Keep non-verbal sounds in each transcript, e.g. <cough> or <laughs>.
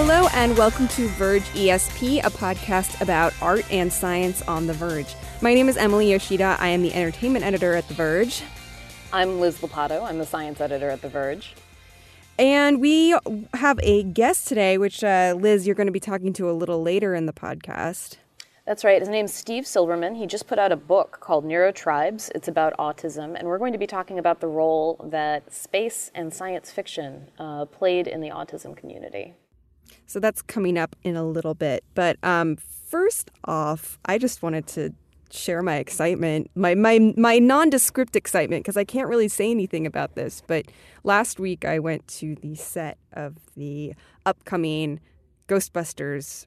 Hello and welcome to Verge ESP, a podcast about art and science on The Verge. My name is Emily Yoshida. I am the entertainment editor at The Verge. I'm Liz Lopatto. I'm the science editor at The Verge. And we have a guest today, which uh, Liz, you're going to be talking to a little later in the podcast. That's right. His name's Steve Silberman. He just put out a book called Neurotribes. It's about autism, and we're going to be talking about the role that space and science fiction uh, played in the autism community. So that's coming up in a little bit. But um, first off, I just wanted to share my excitement, my my my nondescript excitement, because I can't really say anything about this. But last week I went to the set of the upcoming Ghostbusters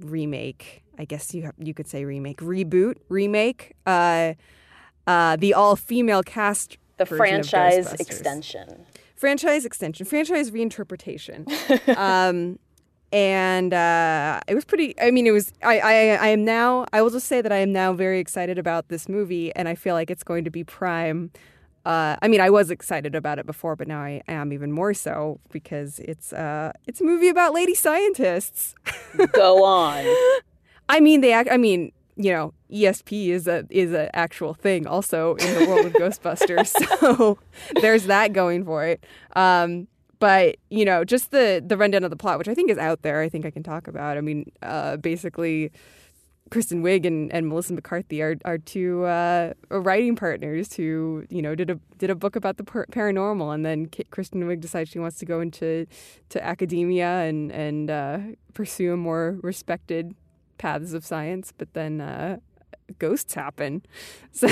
remake. I guess you have, you could say remake, reboot, remake. Uh, uh, the all female cast. The franchise extension. Franchise extension. Franchise reinterpretation. <laughs> um, and uh, it was pretty. I mean, it was. I, I I am now. I will just say that I am now very excited about this movie, and I feel like it's going to be prime. Uh, I mean, I was excited about it before, but now I am even more so because it's uh, it's a movie about lady scientists. <laughs> Go on. I mean, they. Act, I mean, you know, ESP is a is an actual thing also in the world of <laughs> Ghostbusters. So <laughs> there's that going for it. Um, but you know, just the the rundown of the plot, which I think is out there. I think I can talk about. I mean, uh, basically. Kristen Wiig and, and Melissa McCarthy are, are two uh, writing partners who you know did a did a book about the paranormal, and then Kristen Wiig decides she wants to go into to academia and and uh, pursue more respected paths of science, but then uh, ghosts happen. So,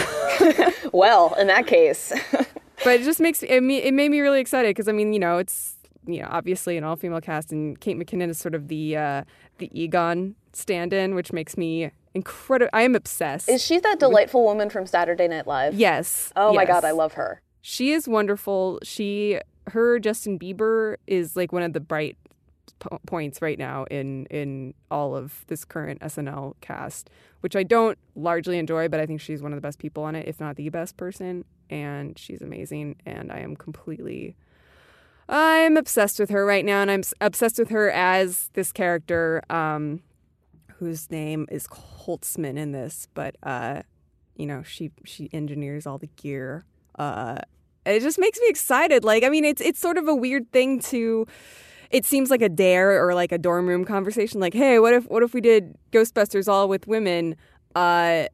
<laughs> well, in that case, <laughs> but it just makes it, it made me really excited because I mean, you know, it's you know obviously an all female cast, and Kate McKinnon is sort of the uh, the Egon stand-in, which makes me incredible. I am obsessed. Is she that delightful with... woman from Saturday Night Live? Yes. Oh yes. my god, I love her. She is wonderful. She her Justin Bieber is like one of the bright points right now in in all of this current SNL cast, which I don't largely enjoy, but I think she's one of the best people on it, if not the best person and she's amazing. And I am completely, I'm obsessed with her right now, and I'm obsessed with her as this character, um, whose name is Holtzmann in this, but uh, you know, she she engineers all the gear. Uh, it just makes me excited. Like, I mean, it's it's sort of a weird thing to it seems like a dare or like a dorm room conversation like hey what if what if we did ghostbusters all with women uh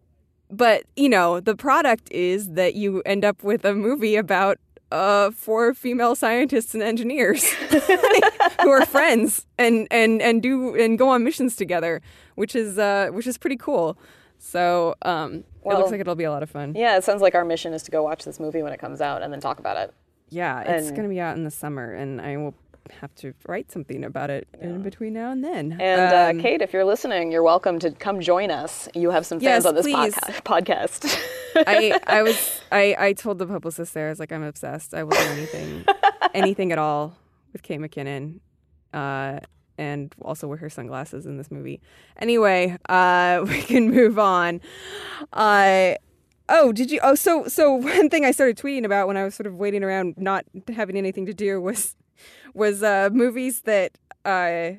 but you know the product is that you end up with a movie about uh, four female scientists and engineers <laughs> who are friends and, and, and do and go on missions together, which is uh, which is pretty cool. So um, well, it looks like it'll be a lot of fun. Yeah, it sounds like our mission is to go watch this movie when it comes out and then talk about it. Yeah, it's going to be out in the summer, and I will have to write something about it yeah. in between now and then. And uh, um, uh, Kate, if you're listening, you're welcome to come join us. You have some fans yes, on this podca- <laughs> podcast. I, I <laughs> was I, I told the publicist there I was like I'm obsessed. I will do anything <laughs> anything at all with Kate McKinnon. Uh, and also wear her sunglasses in this movie. Anyway, uh, we can move on. Uh, oh, did you? Oh, so so one thing I started tweeting about when I was sort of waiting around, not having anything to do, was was uh, movies that uh,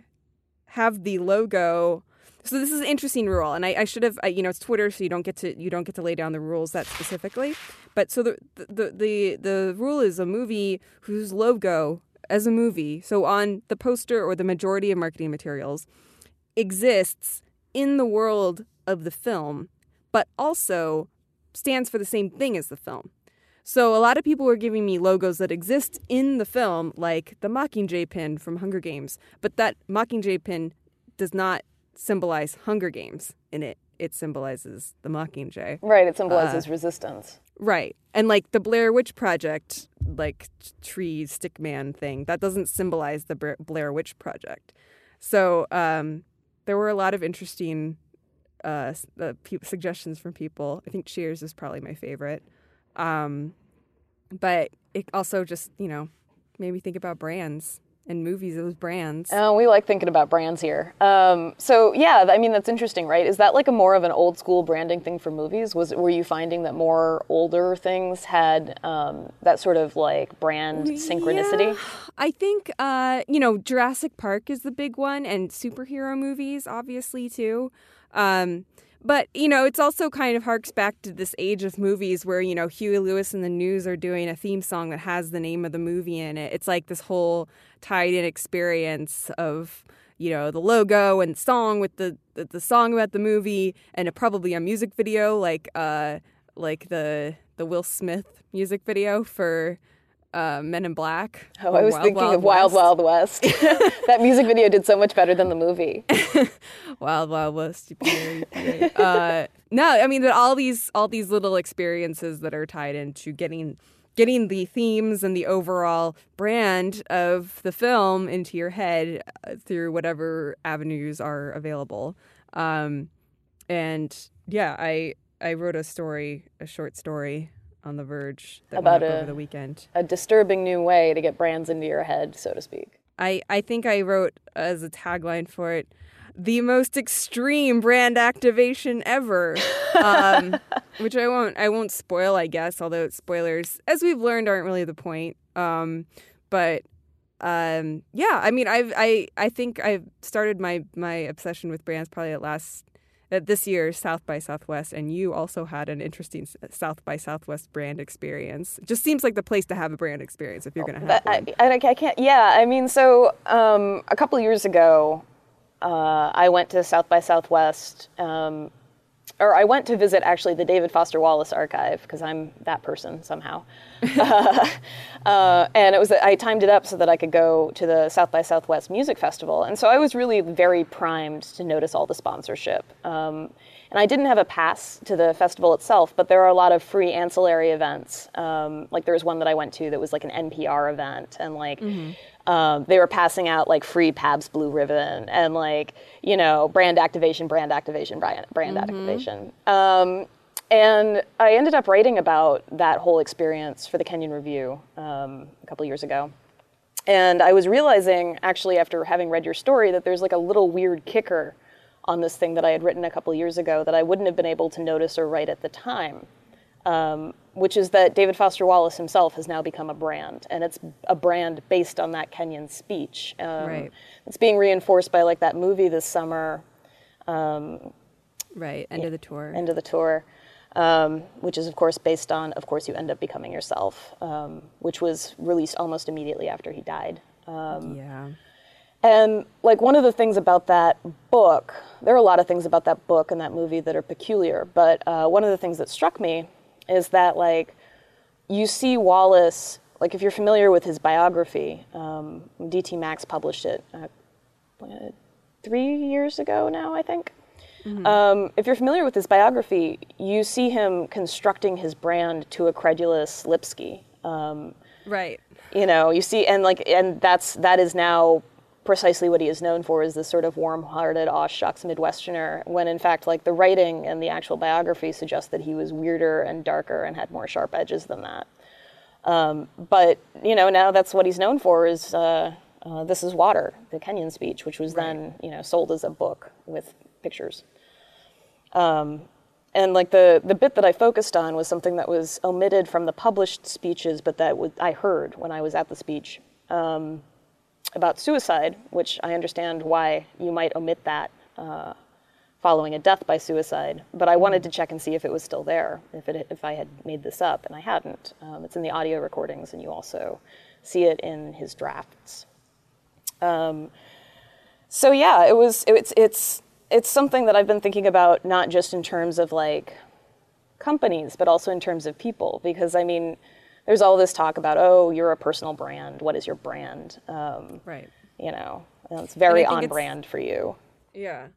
have the logo. So this is an interesting rule, and I, I should have, I, you know, it's Twitter, so you don't get to you don't get to lay down the rules that specifically. But so the the the the rule is a movie whose logo as a movie, so on the poster or the majority of marketing materials, exists in the world of the film, but also stands for the same thing as the film. So a lot of people were giving me logos that exist in the film, like the Mockingjay pin from Hunger Games, but that Mockingjay pin does not symbolize Hunger Games in it. It symbolizes the Mockingjay. Right, it symbolizes uh, resistance. Right. And like the Blair Witch Project, like tree stick man thing, that doesn't symbolize the Blair Witch Project. So um, there were a lot of interesting uh, uh, suggestions from people. I think Cheers is probably my favorite. Um, but it also just, you know, made me think about brands and movies, those brands. Oh, we like thinking about brands here. Um, so yeah, I mean that's interesting, right? Is that like a more of an old school branding thing for movies? Was were you finding that more older things had um, that sort of like brand synchronicity? Yeah, I think uh, you know Jurassic Park is the big one, and superhero movies obviously too. Um, but, you know, it's also kind of harks back to this age of movies where, you know, Huey Lewis and the News are doing a theme song that has the name of the movie in it. It's like this whole tied in experience of, you know, the logo and song with the, the, the song about the movie and a, probably a music video like uh like the the Will Smith music video for uh, Men in Black. Oh, I was Wild, thinking Wild of Wild Wild West. <laughs> <laughs> that music video did so much better than the movie. <laughs> Wild Wild West. uh, no, I mean, all these all these little experiences that are tied into getting getting the themes and the overall brand of the film into your head uh, through whatever avenues are available. Um, and yeah, I I wrote a story, a short story on the Verge that about a, over the weekend. A disturbing new way to get brands into your head, so to speak. I, I think I wrote as a tagline for it, the most extreme brand activation ever, um, <laughs> which I won't I won't spoil, I guess. Although spoilers, as we've learned, aren't really the point. Um, but um, yeah, I mean, I've I I think I've started my my obsession with brands probably at last that this year South by Southwest, and you also had an interesting South by Southwest brand experience. It just seems like the place to have a brand experience if you're going to have one. I, I, can't. Yeah, I mean, so um, a couple years ago, uh, I went to South by Southwest um, or I went to visit actually the David Foster Wallace archive because I'm that person somehow. <laughs> uh, uh, and it was I timed it up so that I could go to the South by Southwest Music Festival, and so I was really very primed to notice all the sponsorship. Um, and I didn't have a pass to the festival itself, but there are a lot of free ancillary events. Um, like there was one that I went to that was like an NPR event, and like. Mm-hmm um, they were passing out like free Pabst Blue Ribbon and like you know brand activation, brand activation, brand, brand mm-hmm. activation. Um, and I ended up writing about that whole experience for the Kenyon Review um, a couple years ago. And I was realizing, actually, after having read your story, that there's like a little weird kicker on this thing that I had written a couple years ago that I wouldn't have been able to notice or write at the time um, which is that David Foster Wallace himself has now become a brand, and it's a brand based on that Kenyon speech. Um, right. It's being reinforced by like that movie this summer. Um, right. End yeah, of the tour. End of the tour. Um, which is of course based on, of course, you end up becoming yourself, um, which was released almost immediately after he died. Um, yeah. And like one of the things about that book, there are a lot of things about that book and that movie that are peculiar, but uh, one of the things that struck me is that like you see Wallace like if you're familiar with his biography, um, DT Max published it uh, three years ago now, I think. Mm-hmm. Um, if you're familiar with his biography, you see him constructing his brand to a credulous Lipsky. Um, right. You know, you see, and like, and that's that is now precisely what he is known for is this sort of warm-hearted, aw shucks Midwesterner, when in fact, like the writing and the actual biography suggest that he was weirder and darker and had more sharp edges than that. Um, but you know, now that's what he's known for is uh, uh, "This Is Water," the Kenyon speech, which was right. then you know sold as a book with pictures. Um, and like the the bit that I focused on was something that was omitted from the published speeches, but that I heard when I was at the speech. Um, about suicide, which I understand why you might omit that uh, following a death by suicide. But I wanted to check and see if it was still there, if, it, if I had made this up, and I hadn't. Um, it's in the audio recordings, and you also see it in his drafts. Um, so yeah, it was. It's it's it's something that I've been thinking about not just in terms of like companies, but also in terms of people, because I mean there's all this talk about, oh, you're a personal brand. What is your brand? Um, right. You know, it's very on brand for you. Yeah.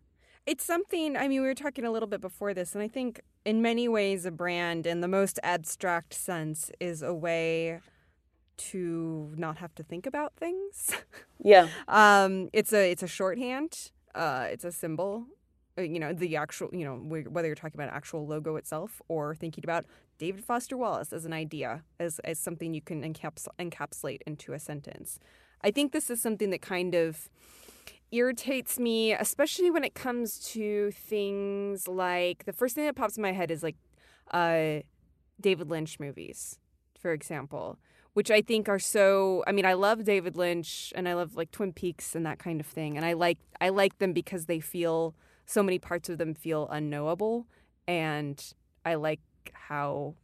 It's something, I mean, we were talking a little bit before this, and I think in many ways, a brand, in the most abstract sense, is a way to not have to think about things. <laughs> Yeah. um, it's a it's a shorthand. Uh, it's a symbol. Uh, you know, the actual, you know, whether you're talking about actual logo itself or thinking about David Foster Wallace as an idea, as, as something you can encaps- encapsulate into a sentence. I think this is something that kind of irritates me, especially when it comes to things like the first thing that pops in my head is like uh, David Lynch movies, for example, which I think are so. I mean, I love David Lynch and I love like Twin Peaks and that kind of thing, and I like I like them because they feel so many parts of them feel unknowable, and I like how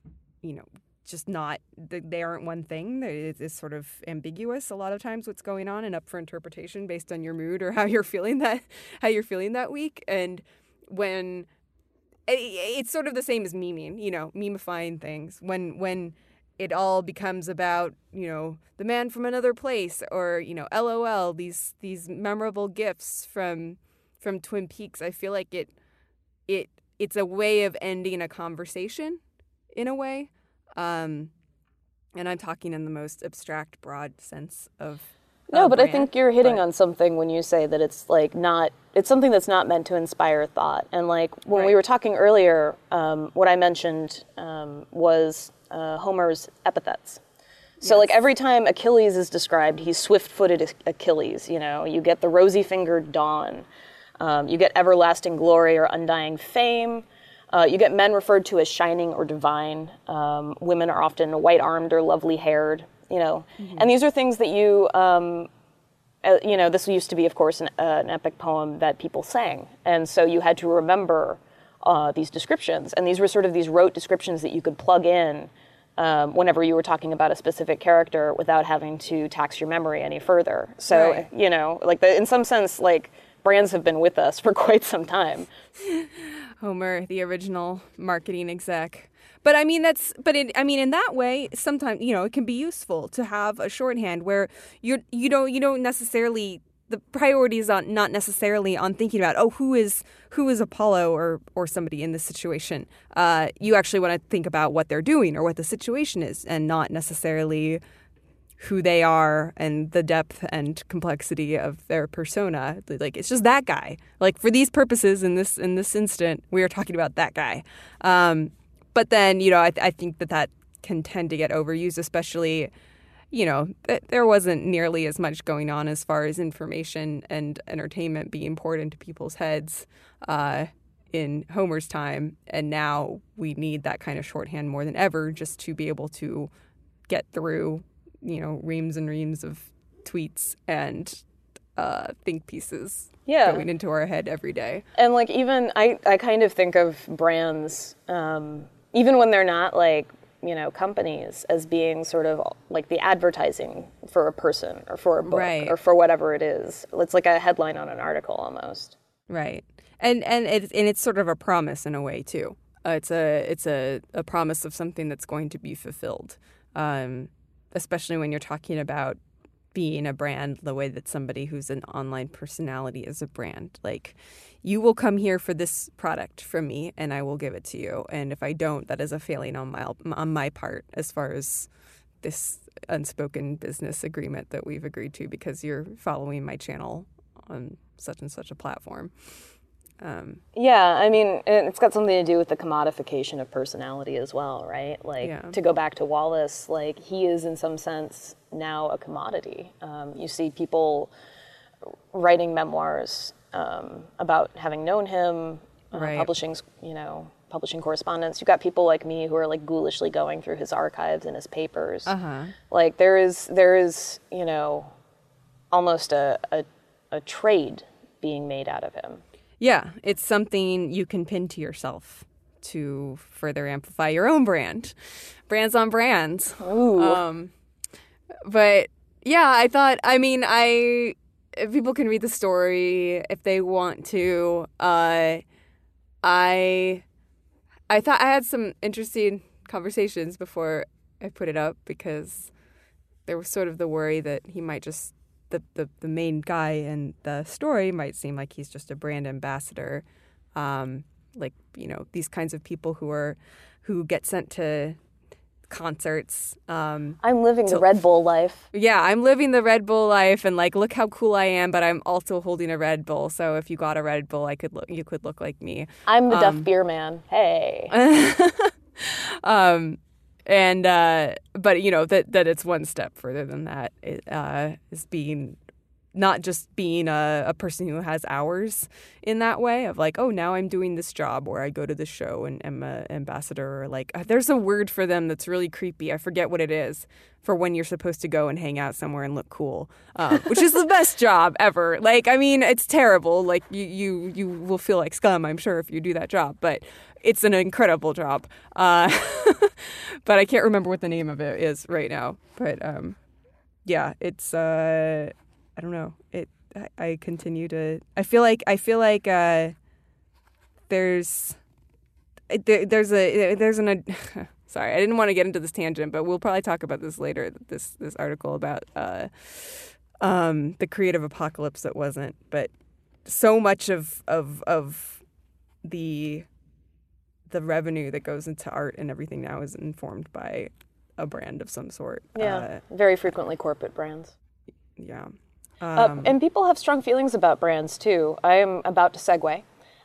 you know just not they aren't one thing. It's sort of ambiguous a lot of times what's going on and up for interpretation based on your mood or <laughs> how you're feeling that how you're feeling that week. And when it's sort of the same as memeing you know memifying things. When when it all becomes about you know the man from another place or you know lol these these memorable gifts from from twin peaks i feel like it it it's a way of ending a conversation in a way um, and I'm talking in the most abstract, broad sense of. No, but brand, I think you're hitting but... on something when you say that it's like not, it's something that's not meant to inspire thought. And like when right. we were talking earlier, um, what I mentioned um, was uh, Homer's epithets. So yes. like every time Achilles is described, he's swift-footed Achilles. You know, you get the rosy-fingered dawn, um, you get everlasting glory or undying fame. Uh, you get men referred to as shining or divine. Um, women are often white armed or lovely haired, you know. Mm-hmm. And these are things that you, um, uh, you know, this used to be, of course, an, uh, an, epic poem that people sang. And so you had to remember uh, these descriptions. And these were sort of these rote descriptions that you could plug in um, whenever you were talking about a specific character without having to tax your memory any further. So, right. you know, like the, in some sense, like brands have been with us for <laughs> quite some time. Homer, the original marketing exec. But I mean that's but it, I mean in that way sometimes you know it can be useful to have a shorthand where you're you don't you don't necessarily the priority is on not necessarily on thinking about oh who is who is Apollo or or somebody in this situation. Uh, you actually want to think about what they're doing or what the situation is, and not necessarily who they are and the depth and complexity of their persona. Like it's just that guy. Like for these purposes in this in this instant, we are talking about that guy. Um, but then you know I, I think that that can tend to get overused, especially you know there wasn't nearly as much going on as far as information and entertainment being poured into people's heads. Uh, in Homer's time, and now we need that kind of shorthand more than ever just to be able to get through you know, reams and reams of tweets and uh, think pieces yeah. going into our head every day. And like even I, I kind of think of brands, um, even when they're not like you know companies, as being sort of like the advertising for a person or for a book right. or for whatever it is. It's like a headline on an article almost. Right. And and it's and it's sort of a promise in a way too. Uh, it's a it's a, a promise of something that's going to be fulfilled. Um, especially when you're talking about being a brand the way that somebody who's an online personality is a brand. Like, you will come here for this product from me, and I will give it to you. And if I don't, that is a failing on my on my part as far as this unspoken business agreement that we've agreed to because you're following my channel on such and such a platform. Um, yeah, I mean, it's got something to do with the commodification of personality as well, right? Like, yeah. to go back to Wallace, like, he is in some sense now a commodity. Um, you see people writing memoirs um, about having known him, uh, right. publishing, you know, publishing correspondence. You've got people like me who are like ghoulishly going through his archives and his papers. Uh-huh. Like, there is, there is, you know, almost a, a, a trade being made out of him. Yeah, it's something you can pin to yourself to further amplify your own brand. Brands on brands. Ooh. Um, but yeah, I thought, I mean, I people can read the story if they want to. Uh, I I thought I had some interesting conversations before I put it up because there was sort of the worry that he might just the, the, the main guy in the story might seem like he's just a brand ambassador. Um, like, you know, these kinds of people who are who get sent to concerts. Um, I'm living the Red Bull life. Yeah, I'm living the Red Bull life, and like, look how cool I am. But I'm also holding a Red Bull. So if you got a Red Bull, I could look. You could look like me. I'm the um, Duff Beer Man. Hey. <laughs> um, and uh, but you know that that it's one step further than that. Uh, is being not just being a, a person who has hours in that way of like, oh, now I'm doing this job or I go to this show and am an ambassador or like, uh, there's a word for them that's really creepy. I forget what it is for when you're supposed to go and hang out somewhere and look cool, um, <laughs> which is the best job ever. Like, I mean, it's terrible. Like you, you, you will feel like scum, I'm sure, if you do that job, but it's an incredible job. Uh, <laughs> but I can't remember what the name of it is right now. But um, yeah, it's uh, I don't know. It I, I continue to I feel like I feel like uh, there's there, there's a there's an <laughs> sorry I didn't want to get into this tangent, but we'll probably talk about this later. This this article about uh, um, the creative apocalypse that wasn't, but so much of of of the the revenue that goes into art and everything now is informed by a brand of some sort. Yeah, uh, very frequently corporate brands. Yeah. Um, uh, and people have strong feelings about brands too. I am about to segue.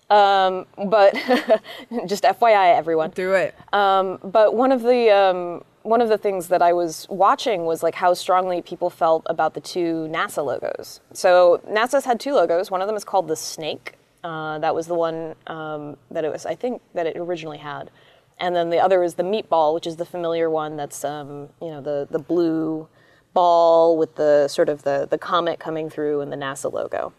Um, but <laughs> just FYI, everyone. Do it. Um, but one of the um, one of the things that I was watching was like how strongly people felt about the two NASA logos. So NASA's had two logos. One of them is called the snake. Uh, that was the one um, that it was. I think that it originally had. And then the other is the meatball, which is the familiar one. That's um, you know the the blue ball with the sort of the, the comet coming through and the NASA logo.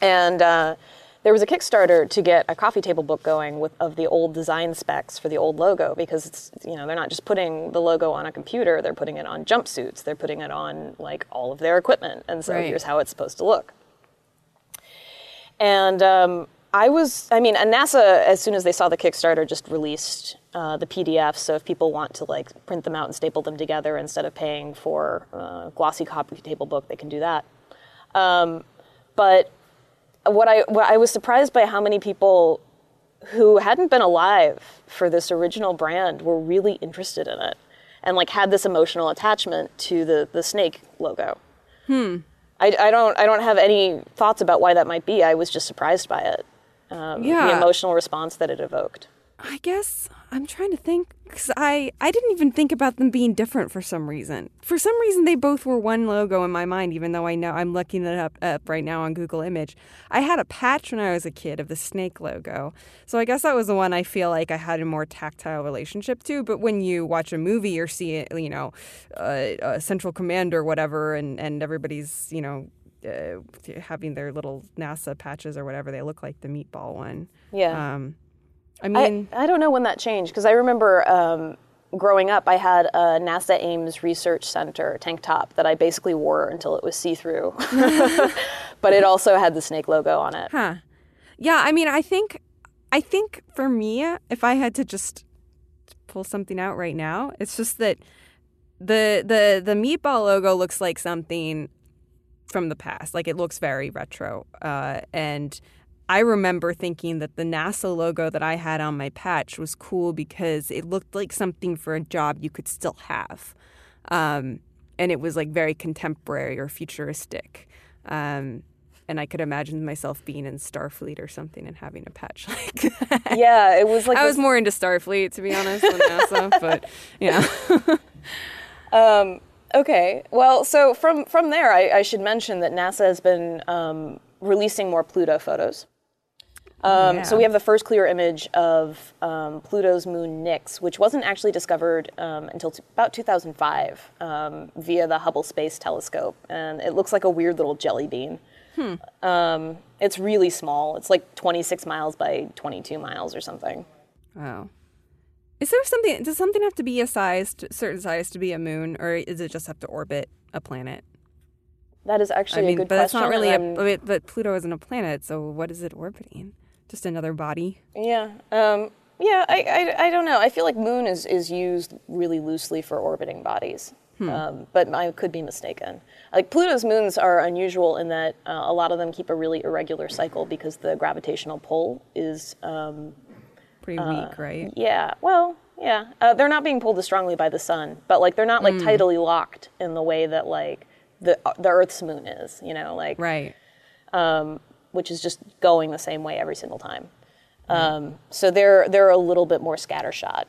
And uh, there was a Kickstarter to get a coffee table book going with of the old design specs for the old logo because it's you know they're not just putting the logo on a computer, they're putting it on jumpsuits, they're putting it on like all of their equipment, and so right. here's how it's supposed to look. And um, I was, I mean, and NASA, as soon as they saw the Kickstarter, just released uh, the PDFs. So if people want to like print them out and staple them together instead of paying for a uh, glossy copy table book, they can do that. Um, but what I, what I was surprised by how many people who hadn't been alive for this original brand were really interested in it and like had this emotional attachment to the, the snake logo. Hmm. I, I don't I don't have any thoughts about why that might be. I was just surprised by it um, yeah. the emotional response that it evoked. I guess I'm trying to think because I I didn't even think about them being different for some reason. For some reason, they both were one logo in my mind. Even though I know I'm looking it up, up right now on Google Image, I had a patch when I was a kid of the snake logo. So I guess that was the one I feel like I had a more tactile relationship to. But when you watch a movie or see it, you know, uh, uh, Central Command or whatever, and and everybody's you know uh, having their little NASA patches or whatever. They look like the meatball one. Yeah. Um, I mean, I, I, don't know when that changed because I remember um, growing up, I had a NASA Ames Research Center tank top that I basically wore until it was see through, <laughs> but it also had the snake logo on it. Huh. Yeah. I mean, I think, I think for me, if I had to just pull something out right now, it's just that the the the meatball logo looks like something from the past. Like it looks very retro. Uh, and I remember thinking that the NASA logo that I had on my patch was cool because it looked like something for a job you could still have. Um, and it was like very contemporary or futuristic. Um, and I could imagine myself being in Starfleet or something and having a patch <laughs> like that. Yeah, it was like I was more into Starfleet to be honest than NASA, <laughs> but yeah. <laughs> um, Okay. Well, so from from there, I, I should mention that NASA has been um, releasing more Pluto photos. Um, yeah. So we have the first clear image of um, Pluto's moon Nix, which wasn't actually discovered um, until t- about 2005 um, via the Hubble Space Telescope, and it looks like a weird little jelly bean. Hmm. Um, it's really small. It's like 26 miles by 22 miles or something. Wow. Is there something? Does something have to be a size, certain size, to be a moon, or is it just have to orbit a planet? That is actually I mean, a good but question. But it's not really a. But Pluto isn't a planet, so what is it orbiting? Just another body? Yeah. Um, yeah. I, I, I don't know. I feel like moon is is used really loosely for orbiting bodies. Hmm. Um, but I could be mistaken. Like Pluto's moons are unusual in that uh, a lot of them keep a really irregular cycle because the gravitational pull is um, pretty uh, weak, right? Yeah. Well, yeah. Uh, they're not being pulled as strongly by the sun, but like they're not like mm. tidally locked in the way that like the the Earth's moon is. You know, like right. Um, which is just going the same way every single time. Um, so they're they're a little bit more scattershot.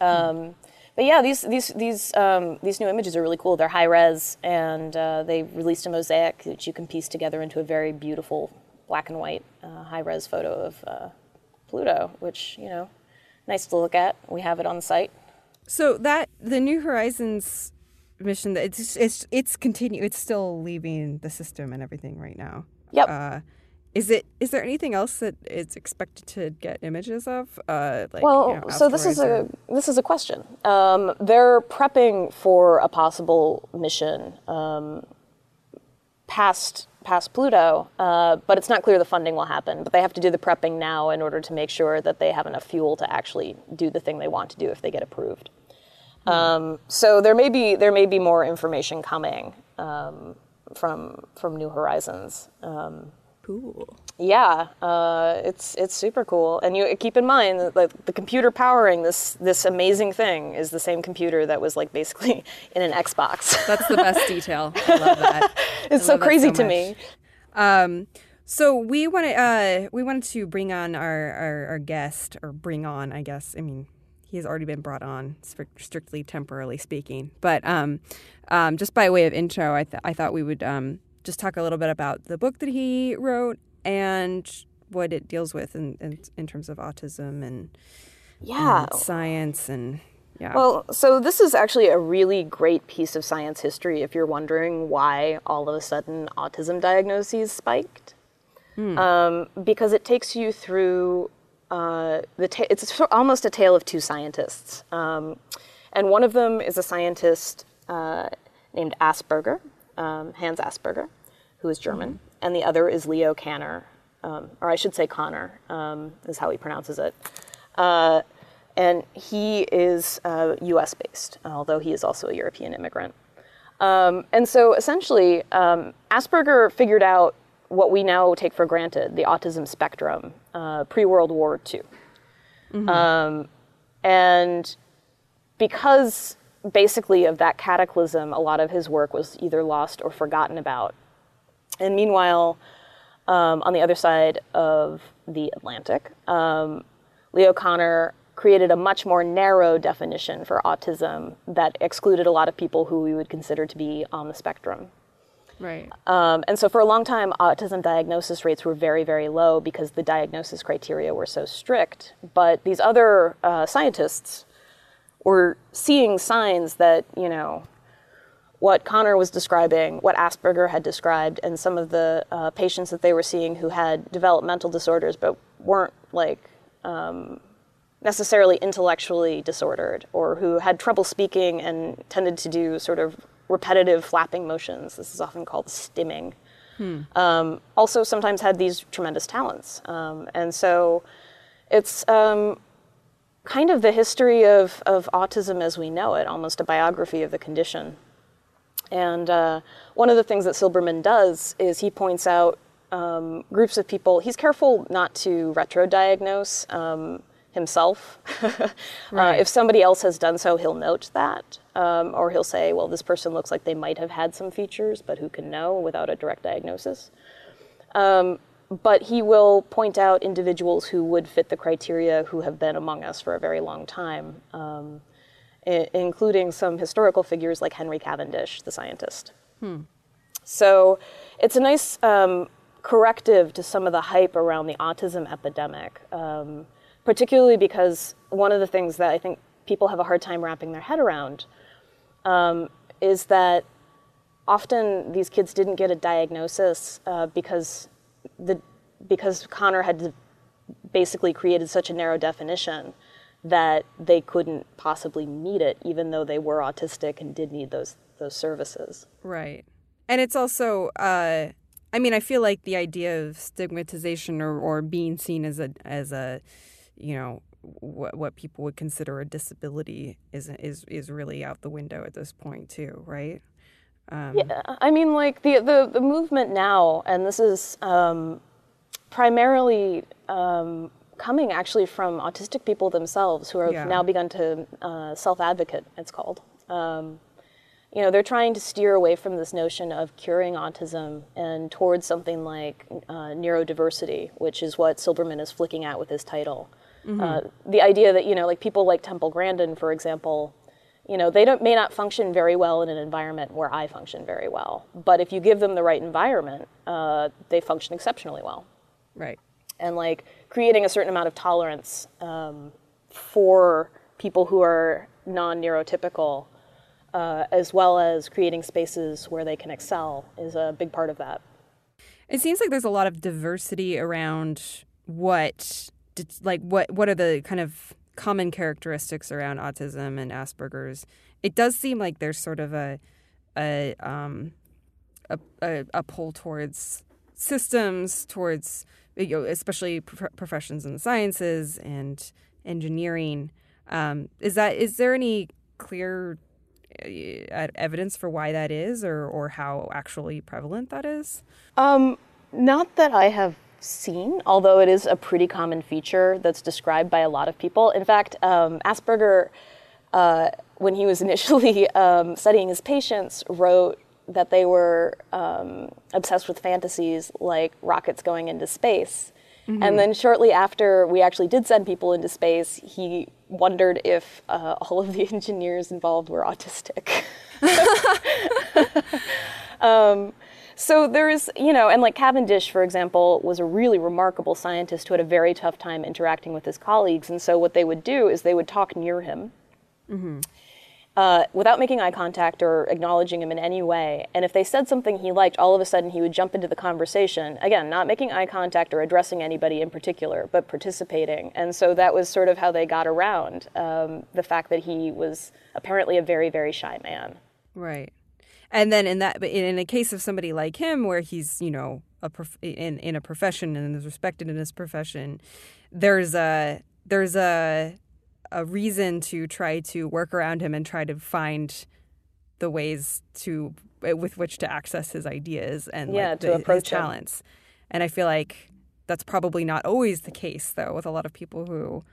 Um, but yeah, these these these um, these new images are really cool. They're high res, and uh, they released a mosaic that you can piece together into a very beautiful black and white uh, high res photo of uh, Pluto, which you know, nice to look at. We have it on the site. So that the New Horizons mission, it's it's it's continue. It's still leaving the system and everything right now. Yep. Uh, is it? Is there anything else that it's expected to get images of? Uh, like, well, you know, so this is asteroids a this is a question. Um, they're prepping for a possible mission um, past past Pluto, uh, but it's not clear the funding will happen. But they have to do the prepping now in order to make sure that they have enough fuel to actually do the thing they want to do if they get approved. Um, so there may be there may be more information coming um, from from New Horizons. Um, cool. yeah, uh, it's it's super cool, and you keep in mind that like, the computer powering this this amazing thing is the same computer that was like basically <laughs> in an Xbox. That's the best detail. <laughs> I love that. it's so crazy so to me. Um, so we want to uh, we wanted to bring on our, our our guest or bring on, I guess. I mean, he has already been brought on, strictly temporarily speaking. But um, um, just by way of intro, I th- I thought we would um just talk a little bit about the book that he wrote and what it deals with in in, in terms of autism and, Yeah. and science and yeah. Well, so this is actually a really great piece of science history if you're wondering why all of a sudden autism diagnoses spiked. Um, because it takes you through uh, the ta- it's almost a tale of two scientists. Um, and one of them is a scientist uh, named Asperger, um, Hans Asperger, who is German, and the other is Leo Kanner, um, or I should say Connor, um, is how he pronounces it. Uh, and he is uh, US based, although he is also a European immigrant. Um, and so essentially, um, Asperger figured out what we now take for granted the autism spectrum uh, pre World War II. Um, and because basically of that cataclysm, a lot of his work was either lost or forgotten about. And meanwhile, um, on the other side of the Atlantic, um, Leo Connor created a much more narrow definition for autism that excluded a lot of people who we would consider to be on the spectrum. Right. Um, and so for a long time, autism diagnosis rates were very, very low because the diagnosis criteria were so strict. But these other uh, scientists were seeing signs that, you know, what Connor was describing, what Asperger had described, and some of the uh, patients that they were seeing who had developmental disorders but weren't like um, necessarily intellectually disordered or who had trouble speaking and tended to do sort of repetitive flapping motions. This is often called stimming. Um, also, sometimes had these tremendous talents. Um, and so it's um, kind of the history of, of autism as we know it, almost a biography of the condition. And uh, one of the things that Silberman does is he points out um, groups of people. He's careful not to retro-diagnose um, himself. <laughs> uh, if somebody else has done so, he'll note that, um, or he'll say, "Well, this person looks like they might have had some features, but who can know without a direct diagnosis?" Um, but he will point out individuals who would fit the criteria who have been among us for a very long time. Um, i- including some historical figures like Henry Cavendish, the scientist. So it's a nice um, corrective to some of the hype around the autism epidemic, um, particularly because one of the things that I think people have a hard time wrapping their head around um, is that often these kids didn't get a diagnosis uh, because the because Connor had basically created such a narrow definition that they couldn't possibly meet it, even though they were autistic and did need those those services. Right. And it's also, uh, I mean, I feel like the idea of stigmatization or, or being seen as a, as a, you know, what, what people would consider a disability is, is, is really out the window at this point too, right? Um, Yeah, I mean, like the the, the movement now, and this is um, primarily um, coming actually from autistic people themselves who have Yeah. now begun to uh, self advocate. It's called. Um, you know, they're trying to steer away from this notion of curing autism and towards something like uh, neurodiversity, which is what Silberman is flicking at with his title. Uh, the idea that you know, like people like Temple Grandin, for example, you know, they don't may not function very well in an environment where I function very well. But if you give them the right environment, uh, they function exceptionally well. Right. And like creating a certain amount of tolerance um, for people who are non-neurotypical, uh, as well as creating spaces where they can excel, is a big part of that. It seems like there's a lot of diversity around what, like, what what are the kind of common characteristics around autism and Asperger's. It does seem like there's sort of a a um a, a, a pull towards systems, towards you know, especially prof- professions in the sciences and engineering. Um, is that is there any clear uh, evidence for why that is, or or how actually prevalent that is? Um, not that I have seen, although it is a pretty common feature that's described by a lot of people. In fact, um, Asperger, uh, when he was <laughs> initially um, studying his patients, wrote that they were um, obsessed with fantasies like rockets going into space. Mm-hmm. And then shortly after we actually did send people into space, he wondered if uh, all of the <laughs> engineers involved were autistic. <laughs> um, so there is, you know, and like Cavendish, for example, was a really remarkable scientist who had a very tough time interacting with his colleagues. And so what they would do is they would talk near him. Mm-hmm. Uh, without making eye contact or acknowledging him in any way. And if they said something he liked, all of a sudden he would jump into the conversation. Again, not making eye contact or addressing anybody in particular, but participating. And so that was sort of how they got around um, the fact that he was apparently a very, very shy man. Right. And then in that, in a case of somebody like him, where he's you know a prof- in in a profession and is respected in his profession, there's a there's a a reason to try to work around him and try to find the ways to with which to access his ideas and yeah, like, to the, approach his talents. Him. And I feel like that's probably not always the case though with a lot of people who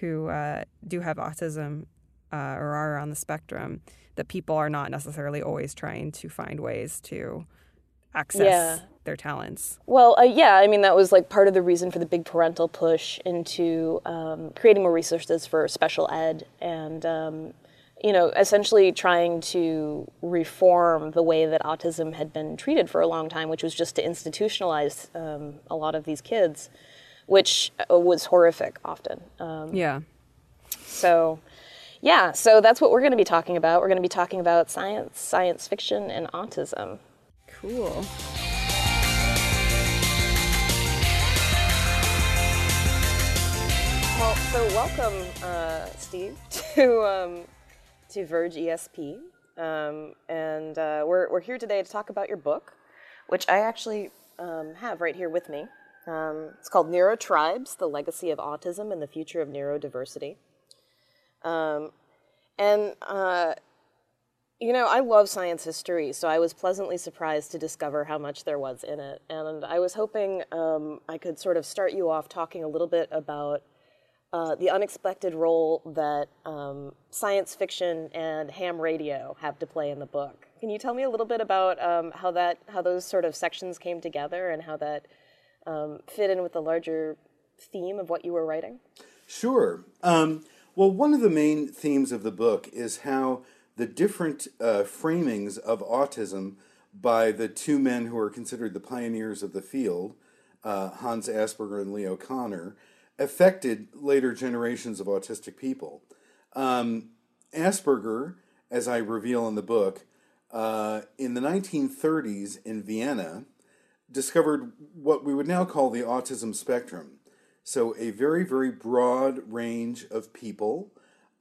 who uh, do have autism uh, or are on the spectrum that people are not necessarily always trying to find ways to access yeah. their talents. Well, uh, yeah, I mean, that was like part of the reason for the big parental push into um, creating more resources for special ed and, um, you know, essentially trying to reform the way that autism had been treated for a long time, which was just to institutionalize um, a lot of these kids, which uh, was horrific often. Um, yeah. So, yeah, so that's what we're going to be talking about. We're going to be talking about science, science fiction, and autism. Cool. Well, so welcome, uh, Steve, <laughs> to um, to Verge ESP, um, and uh, we're we're here today to talk about your book, which I actually um, have right here with me. Um, it's called Neurotribes: The Legacy of Autism and the Future of Neurodiversity. Um, and uh, you know, I love science history, so I was pleasantly surprised to discover how much there was in it. And I was hoping um, I could sort of start you off talking a little bit about uh, the unexpected role that um, science fiction and ham radio have to play in the book. Can you tell me a little bit about um, how that, how those sort of sections came together, and how that um, fit in with the larger theme of what you were writing? Sure. Um, well, one of the main themes of the book is how the different uh, framings of autism by the two men who are considered the pioneers of the field, uh, Hans Asperger and Leo Kanner, affected later generations of autistic people. Um, Asperger, as I reveal in the book, uh, in the 1930s in Vienna, discovered what we would now call the autism spectrum. So, a very, very broad range of people,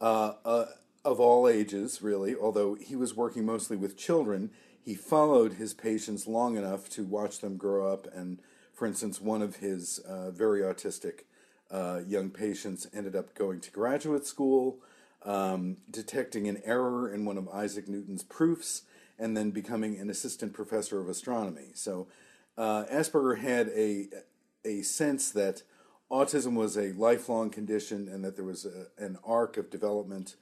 uh, uh of all ages, really, although he was working mostly with children, he followed his patients long enough to watch them grow up. And for instance, one of his uh, very autistic uh, young patients ended up going to graduate school, um, detecting an error in one of Isaac Newton's proofs, and then becoming an assistant professor of astronomy. So uh, Asperger had a, a sense that autism was a lifelong condition and that there was a, an arc of development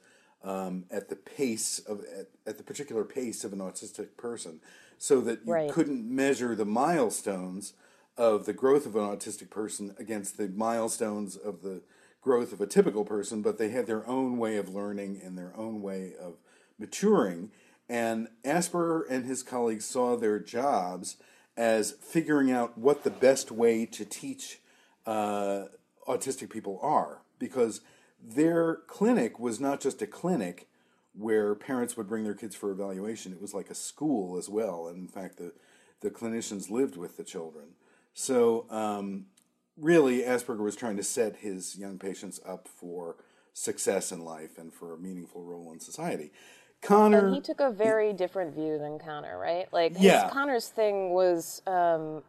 um, at the pace of at, at, the particular pace of an autistic person, so that you right. couldn't measure the milestones of the growth of an autistic person against the milestones of the growth of a typical person, but they had their own way of learning and their own way of maturing. And Asperger and his colleagues saw their jobs as figuring out what the best way to teach uh, autistic people are, because their clinic was not just a clinic where parents would bring their kids for evaluation. It was like a school as well, and in fact, the the clinicians lived with the children. So um, really, Asperger was trying to set his young patients up for success in life and for a meaningful role in society. Connor. And he took a very different view than Connor, right? Like, Yeah. Connor's thing was um,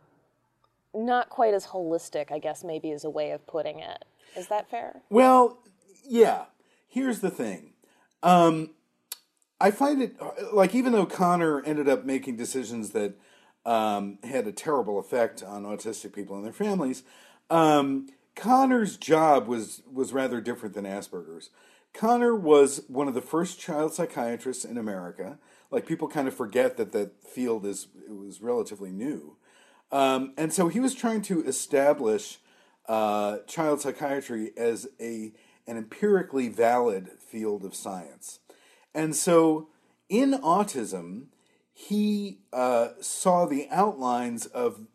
not quite as holistic, I guess, maybe is a way of putting it. Is that fair? Well, yeah. Here's the thing. Um, I find it like even though Kanner ended up making decisions that um, had a terrible effect on autistic people and their families, um, Kanner's job was was rather different than Asperger's. Kanner was one of the first child psychiatrists in America. Like people kind of forget that that field is it was relatively new, um, and so he was trying to establish uh, child psychiatry as a an empirically valid field of science. And so in autism, he uh, saw the outlines of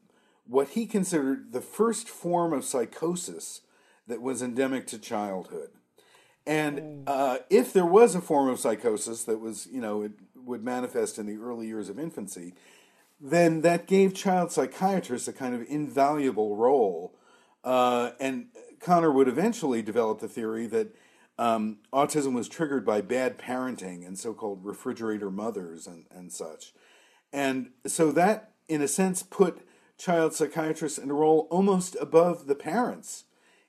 what he considered the first form of psychosis that was endemic to childhood. And uh, if there was a form of psychosis that was, you know, it would manifest in the early years of infancy, then that gave child psychiatrists a kind of invaluable role. Uh, and Kanner would eventually develop the theory that um, autism was triggered by bad parenting and so called refrigerator mothers and, and such. And so that, in a sense, put child psychiatrists in a role almost above the parents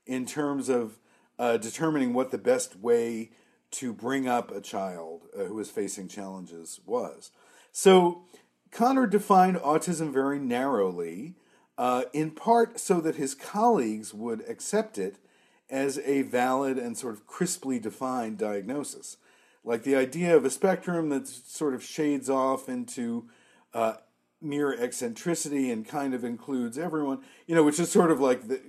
in terms of uh, determining what the best way to bring up a child uh, who is facing challenges was. So Kanner defined autism very narrowly, uh, in part so that his colleagues would accept it as a valid and sort of crisply defined diagnosis. Like the idea of a spectrum that sort of shades off into uh, mere eccentricity and kind of includes everyone, you know, which is sort of like the,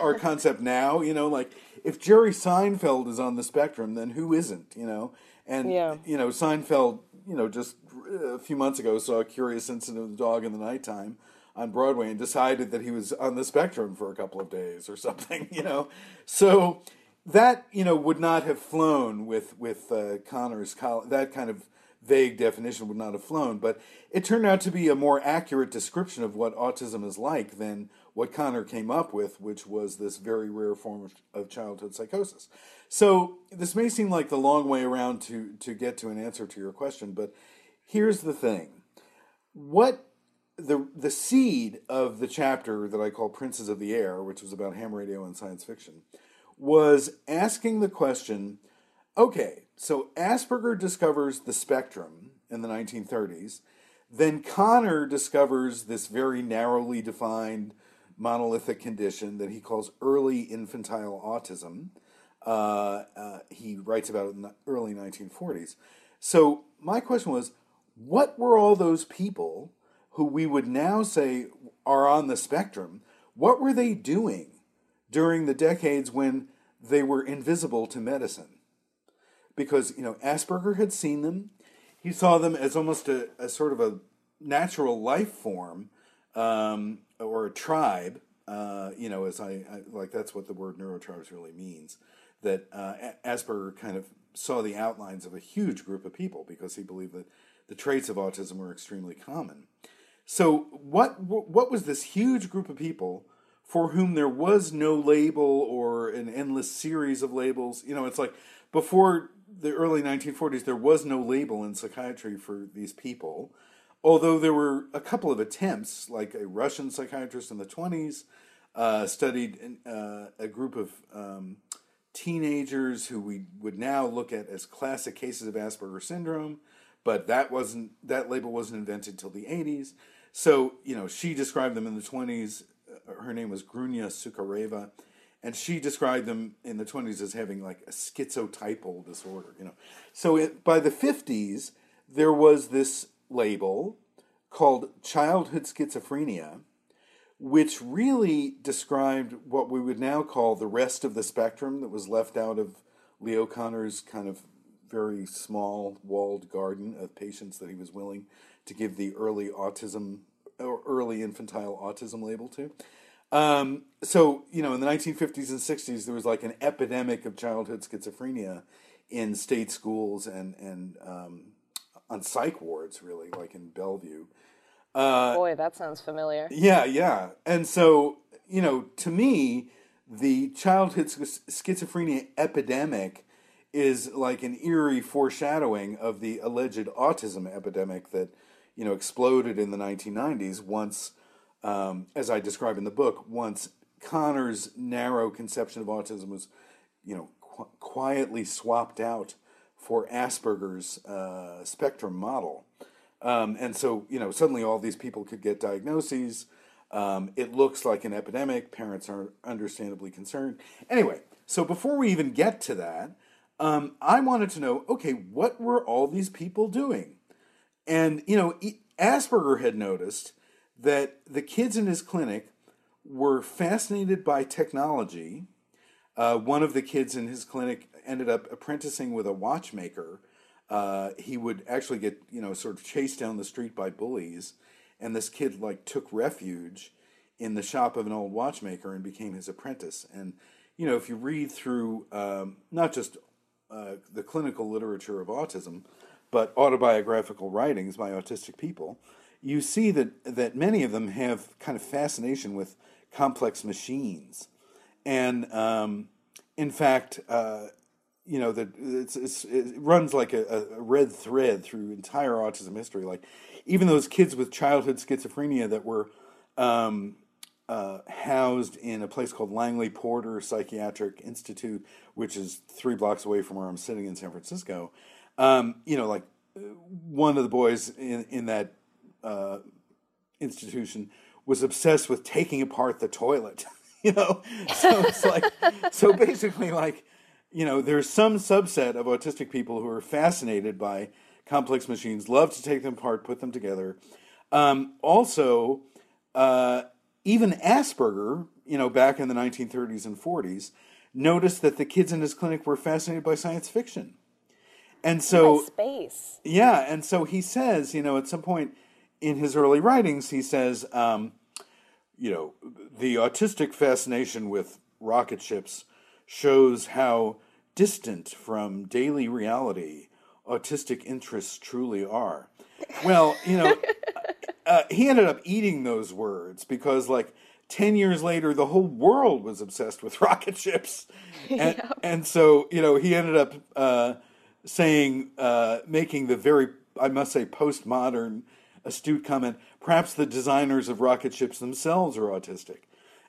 our concept now, you know, like if Jerry Seinfeld is on the spectrum, then who isn't, you know? And, Yeah. you know, Seinfeld, you know, just a few months ago saw a curious incident of the dog in the nighttime on Broadway and decided that he was on the spectrum for a couple of days or <laughs> something, you know? So that, you know, would not have flown with, with uh, Kanner's, col- that kind of vague definition would not have flown, but it turned out to be a more accurate description of what autism is like than what Kanner came up with, which was this very rare form of, childhood psychosis. So this may seem like the long way around to, to get to an answer to your question, but here's the thing. What the the seed of the chapter that I call Princes of the Air, which was about ham radio and science fiction, was asking the question okay, so Asperger discovers the spectrum in the 1930s. Then Kanner discovers this very narrowly defined monolithic condition that he calls early infantile autism. Uh, uh, he writes about it in the early 1940s. So, my question was what were all those people who we would now say are on the spectrum? What were they doing during the decades when they were invisible to medicine? because you know Asperger had seen them. He saw them as almost a, a sort of a natural life form um, or a tribe. Uh, you know, as I, I like that's what the word neurotribes really means. That uh, Asperger kind of saw the outlines of a huge group of people because he believed that the traits of autism were extremely common. So what what was this huge group of people for whom there was no label or an endless series of labels? You know, it's like before the early 1940s there was no label in psychiatry for these people. Although there were a couple of attempts, like a Russian psychiatrist in the 20s uh, studied uh, a group of um, teenagers who we would now look at as classic cases of Asperger syndrome, but that wasn't that label wasn't invented till the 80s. So you know, she described them in the 20s. Uh, Her name was Grunya Sukhareva, and she described them in the 20s as having like a schizotypal disorder. You know, so it, by the 50s there was this label called childhood schizophrenia, which really described what we would now call the rest of the spectrum that was left out of Leo Kanner's kind of very small walled garden of patients that he was willing to give the early autism or early infantile autism label to. Um, so, you know, in the 1950s and 60s, there was like an epidemic of childhood schizophrenia in state schools and, and um, on psych wards, really, like in Bellevue. Uh, Boy, that sounds familiar. Yeah, yeah. And so, you know, to me, the childhood schizophrenia epidemic is like an eerie foreshadowing of the alleged autism epidemic that, you know, exploded in the 1990s once, um, as I describe in the book, once Kanner's narrow conception of autism was, you know, qu- quietly swapped out for Asperger's uh, spectrum model. Um, and so, you know, suddenly all these people could get diagnoses. Um, it looks like an epidemic. Parents are understandably concerned. Anyway, so before we even get to that, um, I wanted to know okay, what were all these people doing? And, you know, Asperger had noticed that the kids in his clinic were fascinated by technology. Uh, one of the kids in his clinic ended up apprenticing with a watchmaker uh, he would actually get you know sort of chased down the street by bullies, and this kid like took refuge in the shop of an old watchmaker and became his apprentice. And you know if you read through um, not just uh, the clinical literature of autism, but autobiographical writings by autistic people, you see that that many of them have kind of fascination with complex machines, and um, in fact, uh, you know that it runs like a, a, red thread through entire autism history. Like even those kids with childhood schizophrenia that were um, uh, housed in a place called Langley Porter Psychiatric Institute, which is three blocks away from where I'm sitting in San Francisco. Um, you know, like one of the boys in in that uh, institution was obsessed with taking apart the toilet. <laughs> you know, so it's like so basically like you know, there's some subset of autistic people who are fascinated by complex machines, love to take them apart, put them together. Um, also, uh, even Asperger, you know, back in the 1930s and 40s, noticed that the kids in his clinic were fascinated by science fiction. And so, space. Yeah, and so he says, you know, at some point in his early writings, he says, um, you know, the autistic fascination with rocket ships shows how distant from daily reality autistic interests truly are. Well, you know, uh, he ended up eating those words because, like, 10 years later, the whole world was obsessed with <laughs> rocket ships. And, yeah. and so, you know, he ended up uh, saying, uh, making the very, I must say, postmodern, astute comment perhaps the designers of rocket ships themselves are autistic.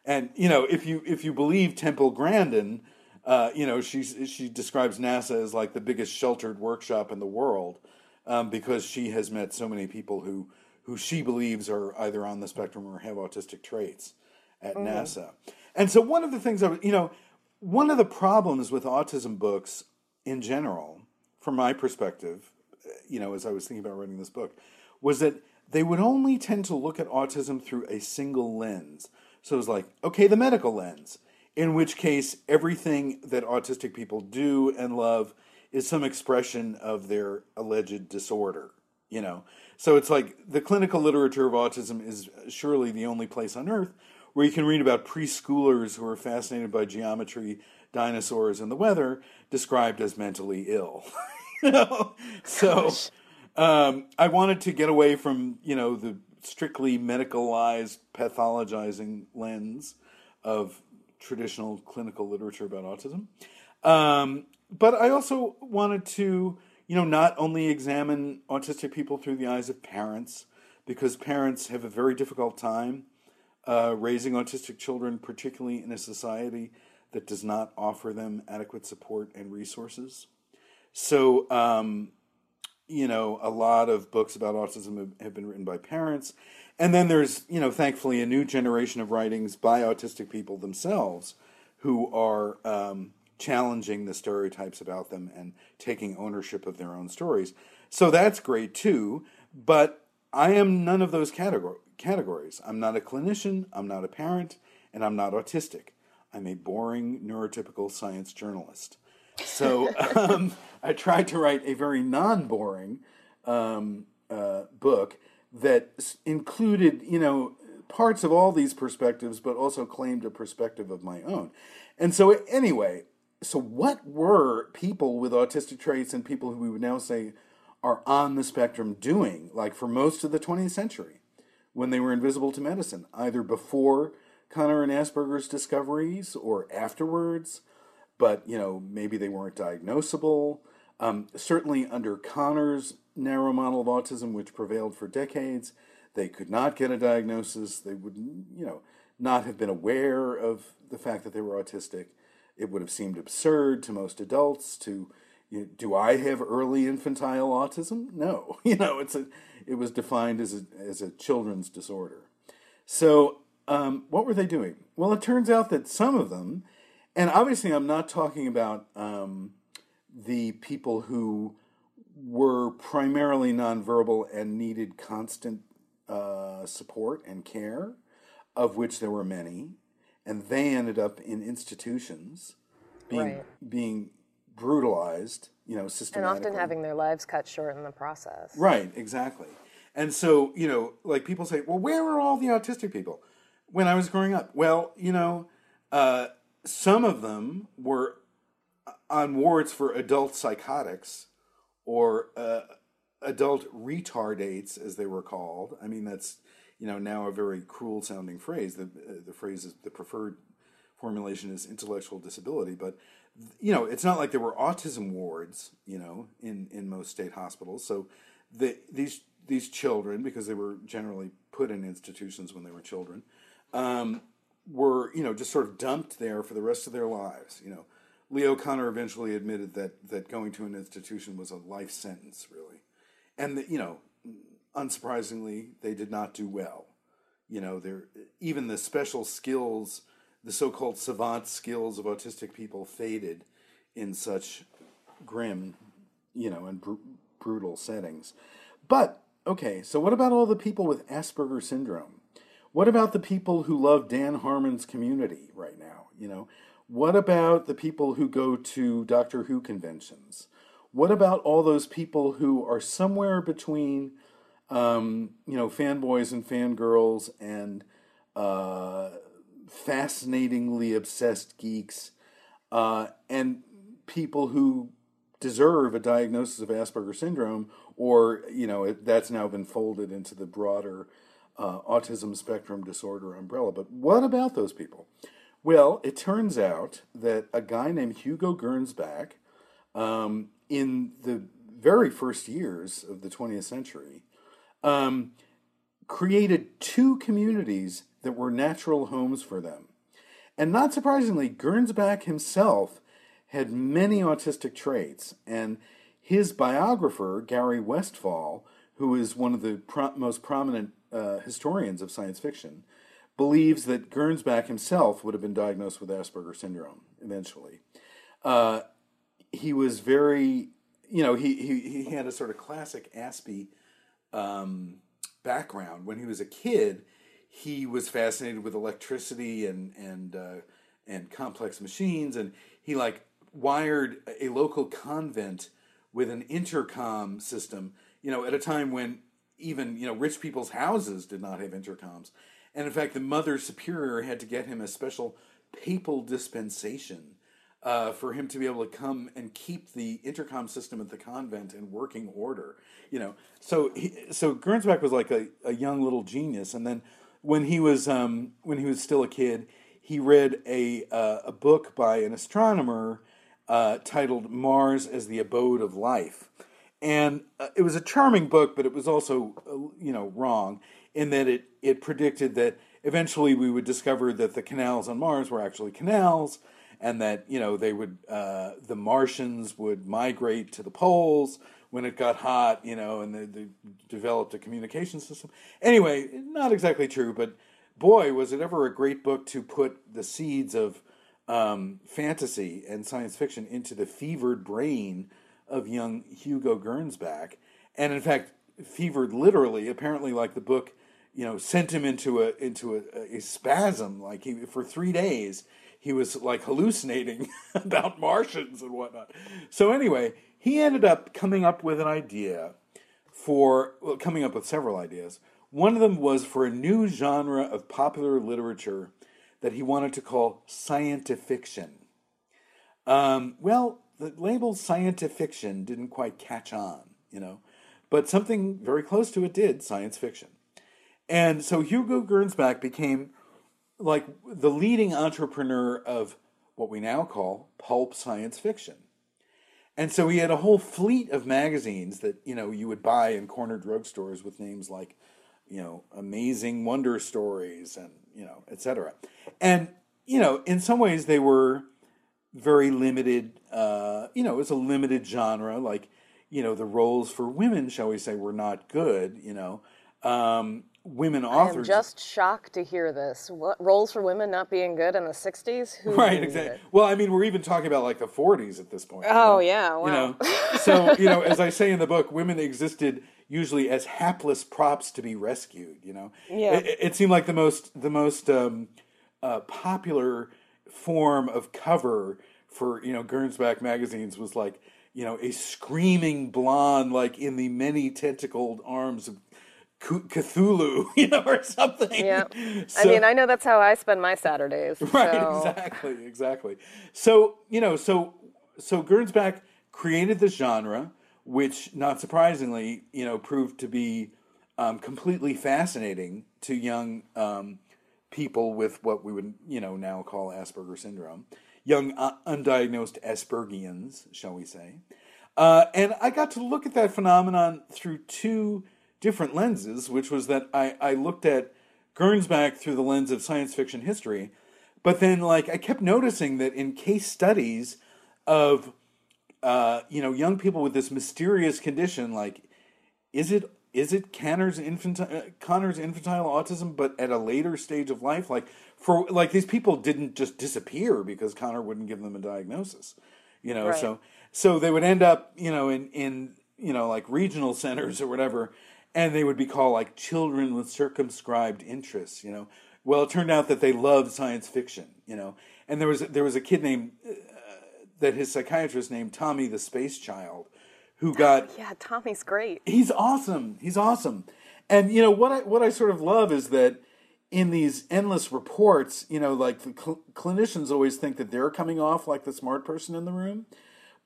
And, you know, if you, if you believe Temple Grandin, uh, you know, she she describes NASA as like the biggest sheltered workshop in the world um, because she has met so many people who who she believes are either on the spectrum or have autistic traits at mm. NASA. And so one of the things I you know one of the problems with autism books in general, from my perspective, you know, as I was thinking about writing this book, was that they would only tend to look at autism through a single lens. So it was like, okay, the medical lens in which case everything that autistic people do and love is some expression of their alleged disorder you know? So it's like the clinical literature of autism is surely the only place on earth where you can read about preschoolers who are fascinated by geometry dinosaurs and the weather described as mentally ill <laughs> you know? So um, i wanted to get away from you know the strictly medicalized pathologizing lens of traditional clinical literature about autism. Um, but I also wanted to, you know, not only examine autistic people through the eyes of parents, because parents have a very difficult time uh, raising autistic children, particularly in a society that does not offer them adequate support and resources. So, um, you know, a lot of books about autism have, been written by parents, and then there's, you know, thankfully a new generation of writings by autistic people themselves who are um, challenging the stereotypes about them and taking ownership of their own stories. So that's great too. But I am none of those categor- categories. I'm not a clinician, I'm not a parent, and I'm not autistic. I'm a boring neurotypical science journalist. So um, I tried to write a very non boring um, uh, book that included, you know, parts of all these perspectives, but also claimed a perspective of my own. And so, anyway, so what were people with autistic traits and people who we would now say are on the spectrum doing, like for most of the 20th century, when they were invisible to medicine, either before Kanner and Asperger's discoveries or afterwards? But you know maybe they weren't diagnosable. Um, certainly under Kanner's narrow model of autism, which prevailed for decades, they could not get a diagnosis. They would, you know, not have been aware of the fact that they were autistic. It would have seemed absurd to most adults to. You know, do I have early infantile autism? No. <laughs> You know, it's a. It was defined as a as a children's disorder. So, um, what were they doing? Well, it turns out that some of them, and obviously, I'm not talking about um, the people who were primarily nonverbal and needed constant uh, support and care, of which there were many, and they ended up in institutions, being Right. being brutalized, you know, And often having their lives cut short in the process. Right, exactly. And so, you know, like people say, well, where were all the autistic people when I was growing up? Well, you know, uh, some of them were on wards for adult psychotics or uh, adult retardates, as they were called. I mean, that's, you know, now a very cruel sounding phrase. The, uh, the phrase is the preferred formulation is intellectual disability, but you know, it's not like there were autism wards, you know, in, in most state hospitals. So the, these these children, because they were generally put in institutions when they were children, um, were you know just sort of dumped there for the rest of their lives. You know, Leo Kanner eventually admitted that that going to an institution was a life sentence, really, and you know, unsurprisingly, they did not do well. You know, there even the special skills, the so-called savant skills of autistic people faded in such grim, you know, and br- brutal settings. But okay, so what about all the people with Asperger syndrome? What about the people who love Dan Harmon's community right now? You know, what about the people who go to Doctor Who conventions? What about all those people who are somewhere between, um, you know, fanboys and fangirls and uh, fascinatingly obsessed geeks uh, and people who deserve a diagnosis of Asperger syndrome, or you know it, that's now been folded into the broader uh, autism spectrum disorder umbrella. But what about those people? Well, it turns out that a guy named Hugo Gernsback, um, in the very first years of the 20th century, um, created two communities that were natural homes for them. And not surprisingly, Gernsback himself had many autistic traits, and his biographer, Gary Westfahl, who is one of the pro- most prominent uh, historians of science fiction, believes that Gernsback himself would have been diagnosed with Asperger syndrome eventually. Uh, he was very, you know, he, he, he had a sort of classic Aspie um, background. When he was a kid, he was fascinated with electricity and and uh, and complex machines, and he like wired a local convent with an intercom system. You know, at a time when even you know rich people's houses did not have intercoms, and in fact, the Mother Superior had to get him a special papal dispensation uh, for him to be able to come and keep the intercom system at the convent in working order. You know, so he, so Gernsback was like a, a young little genius, and then when he was um, when he was still a kid, he read a uh, a book by an astronomer uh, titled "Mars as the Abode of Life," and uh, it was a charming book, but it was also uh, you know wrong in that it it predicted that eventually we would discover that the canals on Mars were actually canals, and that you know they would uh, the Martians would migrate to the poles when it got hot, you know, and they, they developed a communication system. Anyway, not exactly true, but boy, was it ever a great book to put the seeds of um, fantasy and science fiction into the fevered brain of young Hugo Gernsback. And in fact, fevered literally. Apparently, like the book, you know, sent him into a into a, a spasm. Like he for three days he was like hallucinating <laughs> about Martians and whatnot. So anyway, he ended up coming up with an idea for well, coming up with several ideas. One of them was for a new genre of popular literature that he wanted to call scientifiction. Um, well, the label scientifiction didn't quite catch on, you know, but something very close to it did, science fiction. And so Hugo Gernsback became like the leading entrepreneur of what we now call pulp science fiction. And so he had a whole fleet of magazines that, you know, you would buy in corner drugstores with names like, you know, Amazing Wonder Stories and, you know, etc. And, you know, in some ways they were very limited, uh, you know, it's a limited genre. Like, you know, the roles for women, shall we say, were not good, you know. Um, women authors. I am just shocked to hear this. What roles for women not being good in the '60s? Who right, exactly. Well, I mean, we're even talking about like the '40s at this point. Oh you know? yeah, wow. You <laughs> know, so you know, as I say in the book, women existed usually as hapless props to be rescued. You know, yeah. It, it seemed like the most the most um, uh, popular form of cover for you know Gernsback magazines was like you know a screaming blonde like in the many tentacled arms of Cthulhu, <laughs> you know, or something. Yeah. So, I mean, I know that's how I spend my Saturdays. <laughs> Right, so. exactly, exactly. So, you know, so so Gernsback created this genre, which, not surprisingly, you know, proved to be um, completely fascinating to young um, people with what we would, you know, now call Asperger syndrome, young uh, undiagnosed Aspergians, shall we say. Uh, and I got to look at that phenomenon through two different lenses, which was that I, I looked at Gernsback through the lens of science fiction history, but then like I kept noticing that in case studies of uh, you know young people with this mysterious condition, like is it is it Kanner's infantile uh, Kanner's infantile autism, but at a later stage of life, like for like these people didn't just disappear because Kanner wouldn't give them a diagnosis, you know. Right. So so they would end up you know in in you know like regional <laughs> centers or whatever and they would be called like children with circumscribed interests, you know. Well, it turned out that they loved science fiction, you know. And there was there was a kid named uh, that his psychiatrist named Tommy the Space Child, who <laughs> got yeah, Tommy's great. He's awesome. He's awesome. And you know what I what I sort of love is that in these endless reports, you know, like the cl- clinicians always think that they're coming off like the smart person in the room,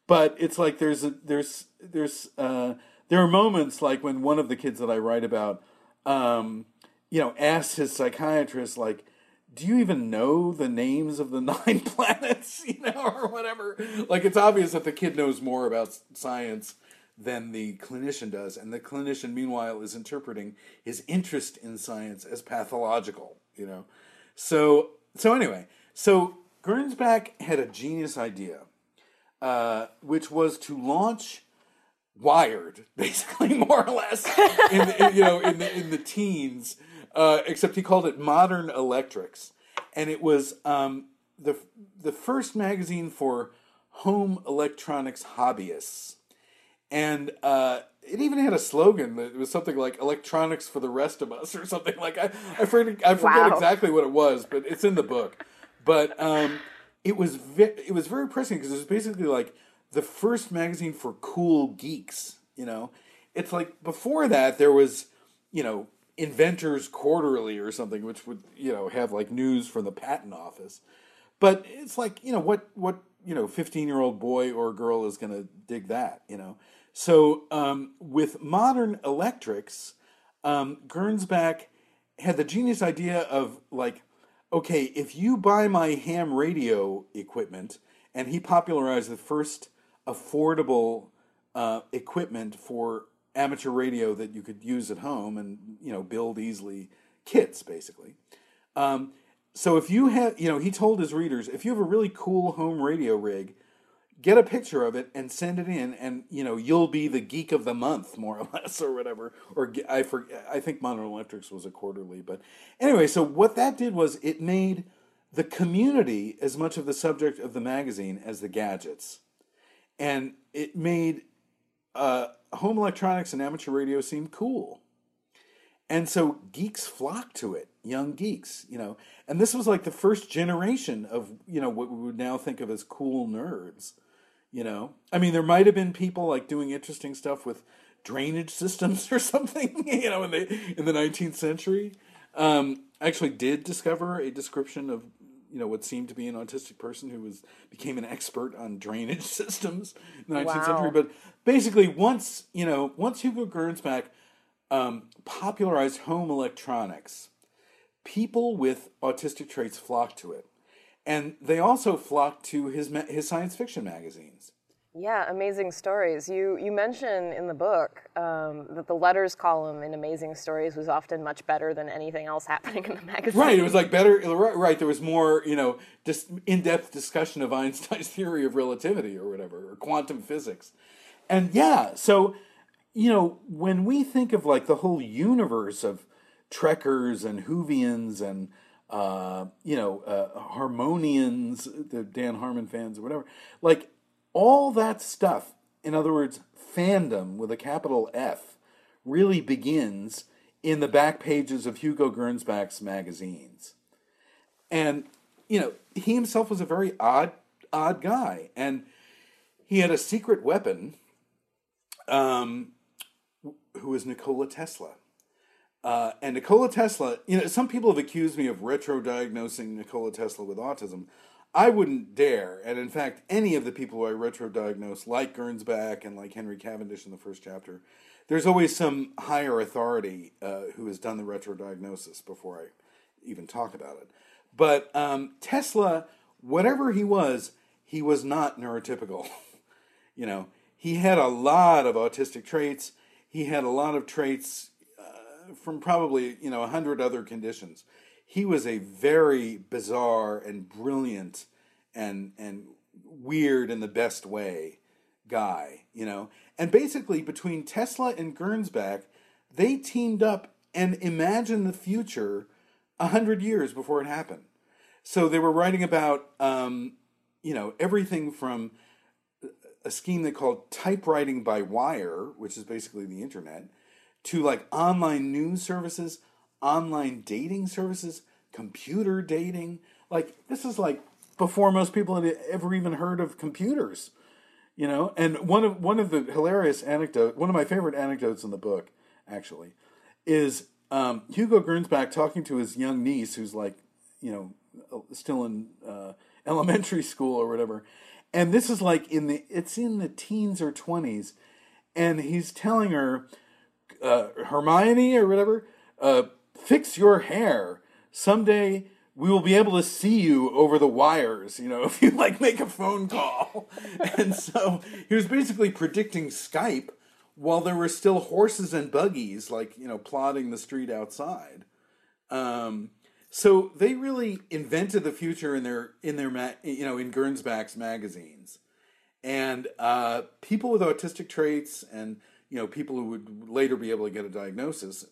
but it's like there's a there's there's uh, there are moments like when one of the kids that I write about, um, you know, asks his psychiatrist, like, do you even know the names of the <laughs> nine planets, <laughs> you know, or whatever? Like, it's obvious that the kid knows more about science than the clinician does. And the clinician, meanwhile, is interpreting his interest in science as pathological, you know. So, so anyway, so Gernsback had a genius idea, uh, which was to launch Wired, <laughs> basically, more or less, in, the, in you know, in the in the teens. Uh, except he called it Modern Electrics, and it was um, the the first magazine for home electronics hobbyists, and uh, it even had a slogan that was something like "Electronics for the rest of us" <laughs> or something like I I forget, I forget Wow. exactly what it was, but it's in the book. But um, it was ve- it was very pressing because it was basically like the first magazine for cool geeks. You know, it's like before that there was you know Inventors Quarterly or something, which would you know have like news from the patent office. But it's like you know what what you know fifteen year old boy or girl is going to dig that you know. So um, with modern electrics, um, Gernsback had the genius idea of like, okay, if you buy my ham radio equipment, and he popularized the first affordable uh, equipment for amateur radio that you could use at home and you know build easily kits basically. Um, so if you have, you know, he told his readers, if you have a really cool home radio rig, get a picture of it and send it in, and you know you'll be the geek of the month, more or <laughs> less, or whatever. Or I for, I think Modern Electrics was a quarterly, but anyway. So what that did was it made the community as much of the subject of the magazine as the gadgets, and it made uh, home electronics and amateur radio seem cool. And so geeks flocked to it, young geeks, you know. And this was like the first generation of, you know, what we would now think of as cool nerds, you know. I mean, there might have been people like doing interesting stuff with drainage <laughs> systems or something, <laughs> you know, in the in the 19th century. Um, I actually did discover a description of you know what seemed to be an autistic person who was became an expert on drainage <laughs> systems in the 19th Wow. century. But basically, once you know, once Hugo Gernsback um, popularized home electronics, people with autistic traits flocked to it, and they also flocked to his ma- his science fiction magazines. Yeah, amazing stories. You you mention in the book um, that the letters column in Amazing Stories was often much better than anything else happening in the magazine. Right, it was like better. Right, right, there was more, you know, just in-depth discussion of Einstein's <laughs> theory of relativity or whatever, or quantum physics, and yeah. So, you know, when we think of like the whole universe of Trekkers and Whovians and uh, you know uh, Harmonians, the Dan Harmon fans or whatever, like all that stuff. In other words, fandom with a capital F really begins in the back pages of Hugo Gernsback's magazines. And, you know, he himself was a very odd, odd guy. And he had a secret weapon, um, who was Nikola Tesla. Uh, and Nikola Tesla, you know, some people have accused me of retro diagnosing Nikola Tesla with autism. I wouldn't dare. And in fact, any of the people who I retro diagnose, like Gernsback and like Henry Cavendish in the first chapter, there's always some higher authority uh, who has done the retro diagnosis before I even talk about it. But um, Tesla, whatever he was, he was not neurotypical. <laughs> you know, he had a lot of autistic traits. He had a lot of traits from probably you know a hundred other conditions. He was a very bizarre and brilliant and and weird in the best way guy, you know. And basically between Tesla and Gernsback, they teamed up and imagined the future a hundred years before it happened. So they were writing about um, you know everything from a scheme they called typewriting by wire, which is basically the internet, to like online news services, online dating services, computer dating. Like this is like before most people had ever even heard of computers, you know. And one of one of the hilarious anecdote, one of my favorite anecdotes in the book, actually, is um, Hugo Gernsback talking to his young niece, who's like, you know, still in uh, elementary school or whatever. And this is like in the it's in the teens or twenties, and he's telling her, uh, Hermione or whatever, uh, fix your hair. Someday we will be able to see you over the wires, you know, <laughs> if you like make a phone call. <laughs> and so he was basically predicting Skype while there were still horses and buggies, like, you know, plodding the street outside. Um, so they really invented the future in their in their ma- you know in Gernsback's magazines, and uh, people with autistic traits and you know people who would later be able to get a diagnosis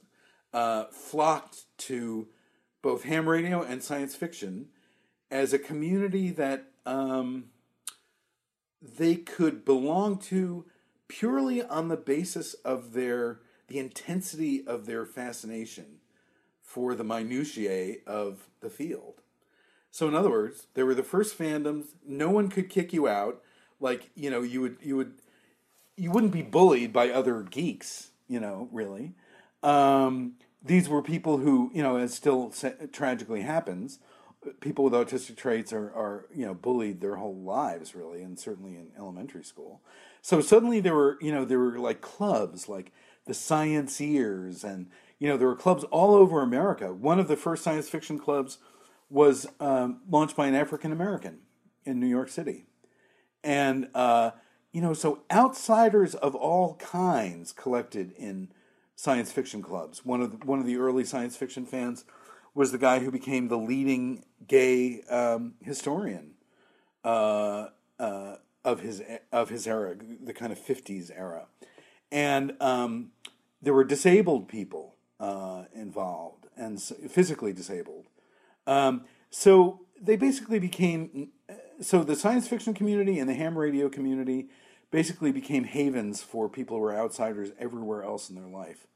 uh, flocked to both ham radio and science fiction as a community that um, they could belong to purely on the basis of their the intensity of their fascination for the minutiae of the field. So in other words, there were the first fandoms. No one could kick you out. Like you know, you would you would you wouldn't be bullied by other geeks. You know, really. Um, these were people who you know, as still tragically happens, people with autistic traits are are you know bullied their whole lives, really, and certainly in elementary school. So suddenly there were you know there were like clubs like the Scienceers and you know, there were clubs all over America. One of the first science fiction clubs was um, launched by an African American in New York City. And, uh, you know, so outsiders of all kinds collected in science fiction clubs. One of the, one of the early science fiction fans was the guy who became the leading gay um, historian uh, uh, of his of his era, the kind of fifties era, and um, there were disabled people uh, involved and physically disabled. Um, so they basically became so the science fiction community and the ham radio community basically became havens for people who were outsiders everywhere else in their life.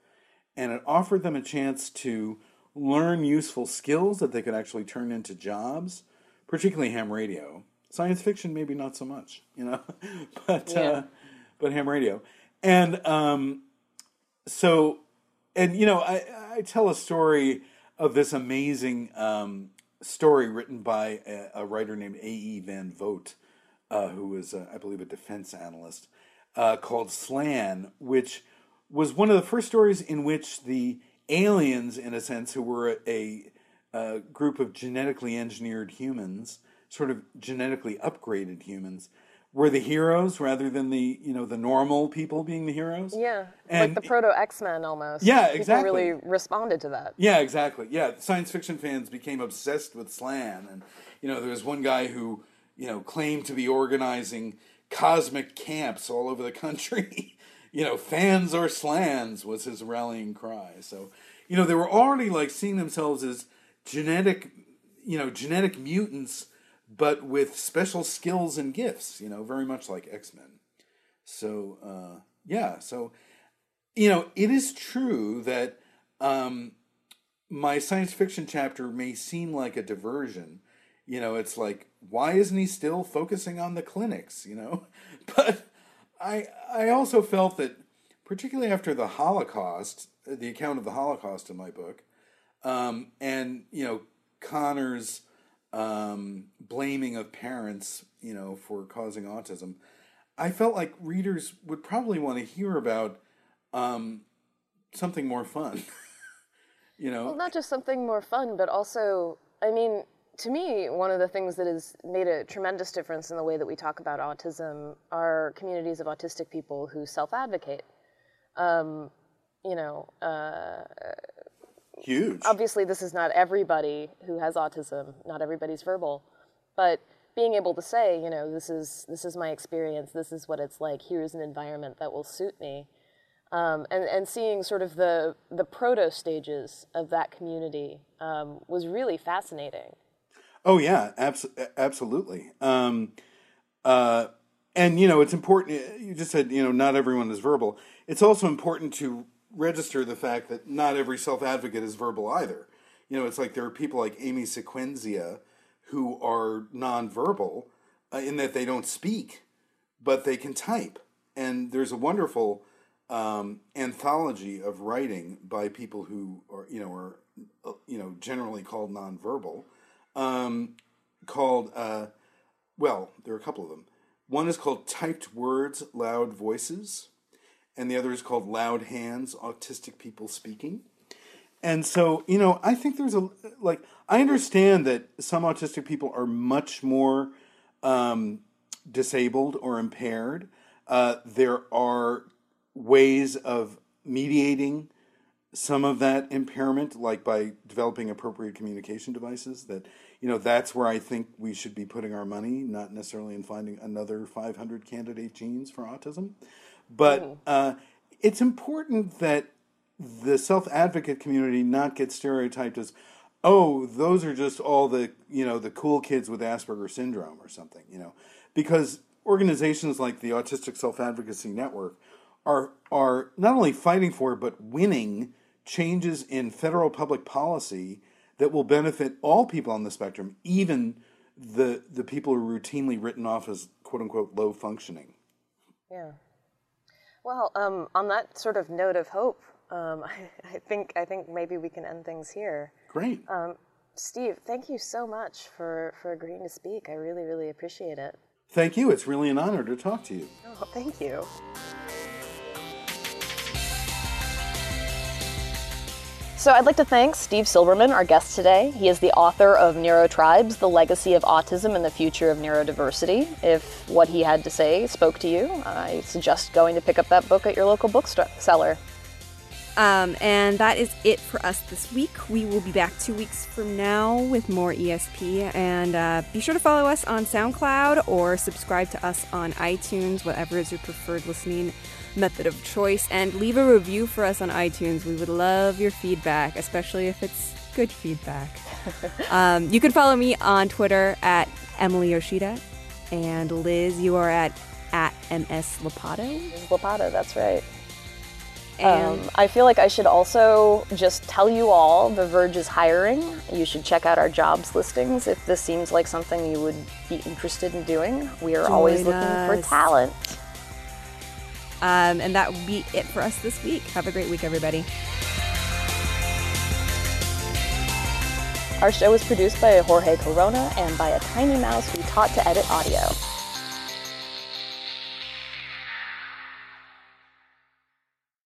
And it offered them a chance to learn useful skills that they could actually turn into jobs, particularly ham radio. Science fiction, maybe not so much, you know, <laughs> but Yeah. uh, but ham radio. And um, so, and you know, I, I tell a story of this amazing um, story written by a, a writer named A.E. Van Vogt, uh, who was, uh, I believe, a defense analyst, uh, called Slan, which was one of the first stories in which the aliens, in a sense, who were a, a group of genetically engineered humans, sort of genetically upgraded humans, were the heroes rather than the you know the normal people being the heroes. Yeah, And- like the proto X Men almost. Yeah, People exactly. really responded to that. Yeah, exactly. Yeah, science fiction fans became obsessed with slan, and you know, there was one guy who you know claimed to be organizing cosmic camps all over the country. <laughs> you know, fans or slans was his rallying cry. So, you know, they were already like seeing themselves as genetic, you know, genetic mutants, but with special skills and gifts. You know, very much like X Men. So, uh, yeah. So, you know, it is true that. Um, my science fiction chapter may seem like a diversion. You know, it's like, why isn't he still focusing on the clinics? You know, <laughs> but I I also felt that, particularly after the Holocaust, the account of the Holocaust in my book, um, and you know Kanner's um, blaming of parents, you know, for causing autism, I felt like readers would probably want to hear about um, something more fun. <laughs> you know, Well, not just something more fun, but also, I mean, to me, one of the things that has made a tremendous difference in the way that we talk about autism are communities of autistic people who self advocate. Um, you know, uh, huge. obviously, this is not everybody who has autism, not everybody's verbal, but being able to say, you know, this is this is my experience, this is what it's like. Here's an environment that will suit me, um, and and seeing sort of the the proto stages of that community um, was really fascinating. Oh yeah, abs- absolutely. Um, uh, and you know, it's important. You just said you know not everyone is verbal. It's also important to register the fact that not every self advocate is verbal either. You know, it's like there are people like Amy Sequenzia who are nonverbal uh, in that they don't speak, but they can type. And there's a wonderful um, anthology of writing by people who are you know are uh, you know generally called nonverbal um, called, uh, well, there are a couple of them. One is called Typed Words, Loud Voices, and the other is called Loud Hands, Autistic People Speaking. And so, you know, I think there's a, like, I understand that some autistic people are much more um, disabled or impaired. Uh, there are ways of mediating some of that impairment, like by developing appropriate communication devices. That you know, that's where I think we should be putting our money, not necessarily in finding another 500 candidate genes for autism. But uh, it's important that the self advocate community not get stereotyped as, oh, those are just all the you know the cool kids with Asperger's syndrome or something. You know, because organizations like the Autistic Self Advocacy Network are are not only fighting for but winning changes in federal public policy that will benefit all people on the spectrum, even the the people who are routinely written off as quote unquote low functioning. Yeah. Well, um, on that sort of note of hope, um, I, <laughs> I think I think maybe we can end things here. Great. Steve, thank you so much for, for agreeing to speak. I really, really appreciate it. Thank you. It's really an honor to talk to you. Oh, thank you. So I'd like to thank Steve Silberman, our guest today. He is the author of Neurotribes, The Legacy of Autism and the Future of Neurodiversity. If what he had to say spoke to you, I suggest going to pick up that book at your local bookseller. Um, and that is it for us this week. We will be back two weeks from now with more ESP. And uh, be sure to follow us on SoundCloud or subscribe to us on iTunes, whatever is your preferred listening method of choice. And leave a review for us on iTunes. We would love your feedback, especially if it's good feedback. <laughs> um, you can follow me on Twitter at Emily Yoshida. And Liz, you are at at MS Lopatto. Lopatto, that's right. And Um, I feel like I should also just tell you all The Verge is hiring. You should check out our jobs listings if this seems like something you would be interested in doing. We are always Join looking for talent. Um, and that will be it for us this week. Have a great week, everybody. Our show was produced by Jorge Corona and by a tiny mouse who taught to edit audio.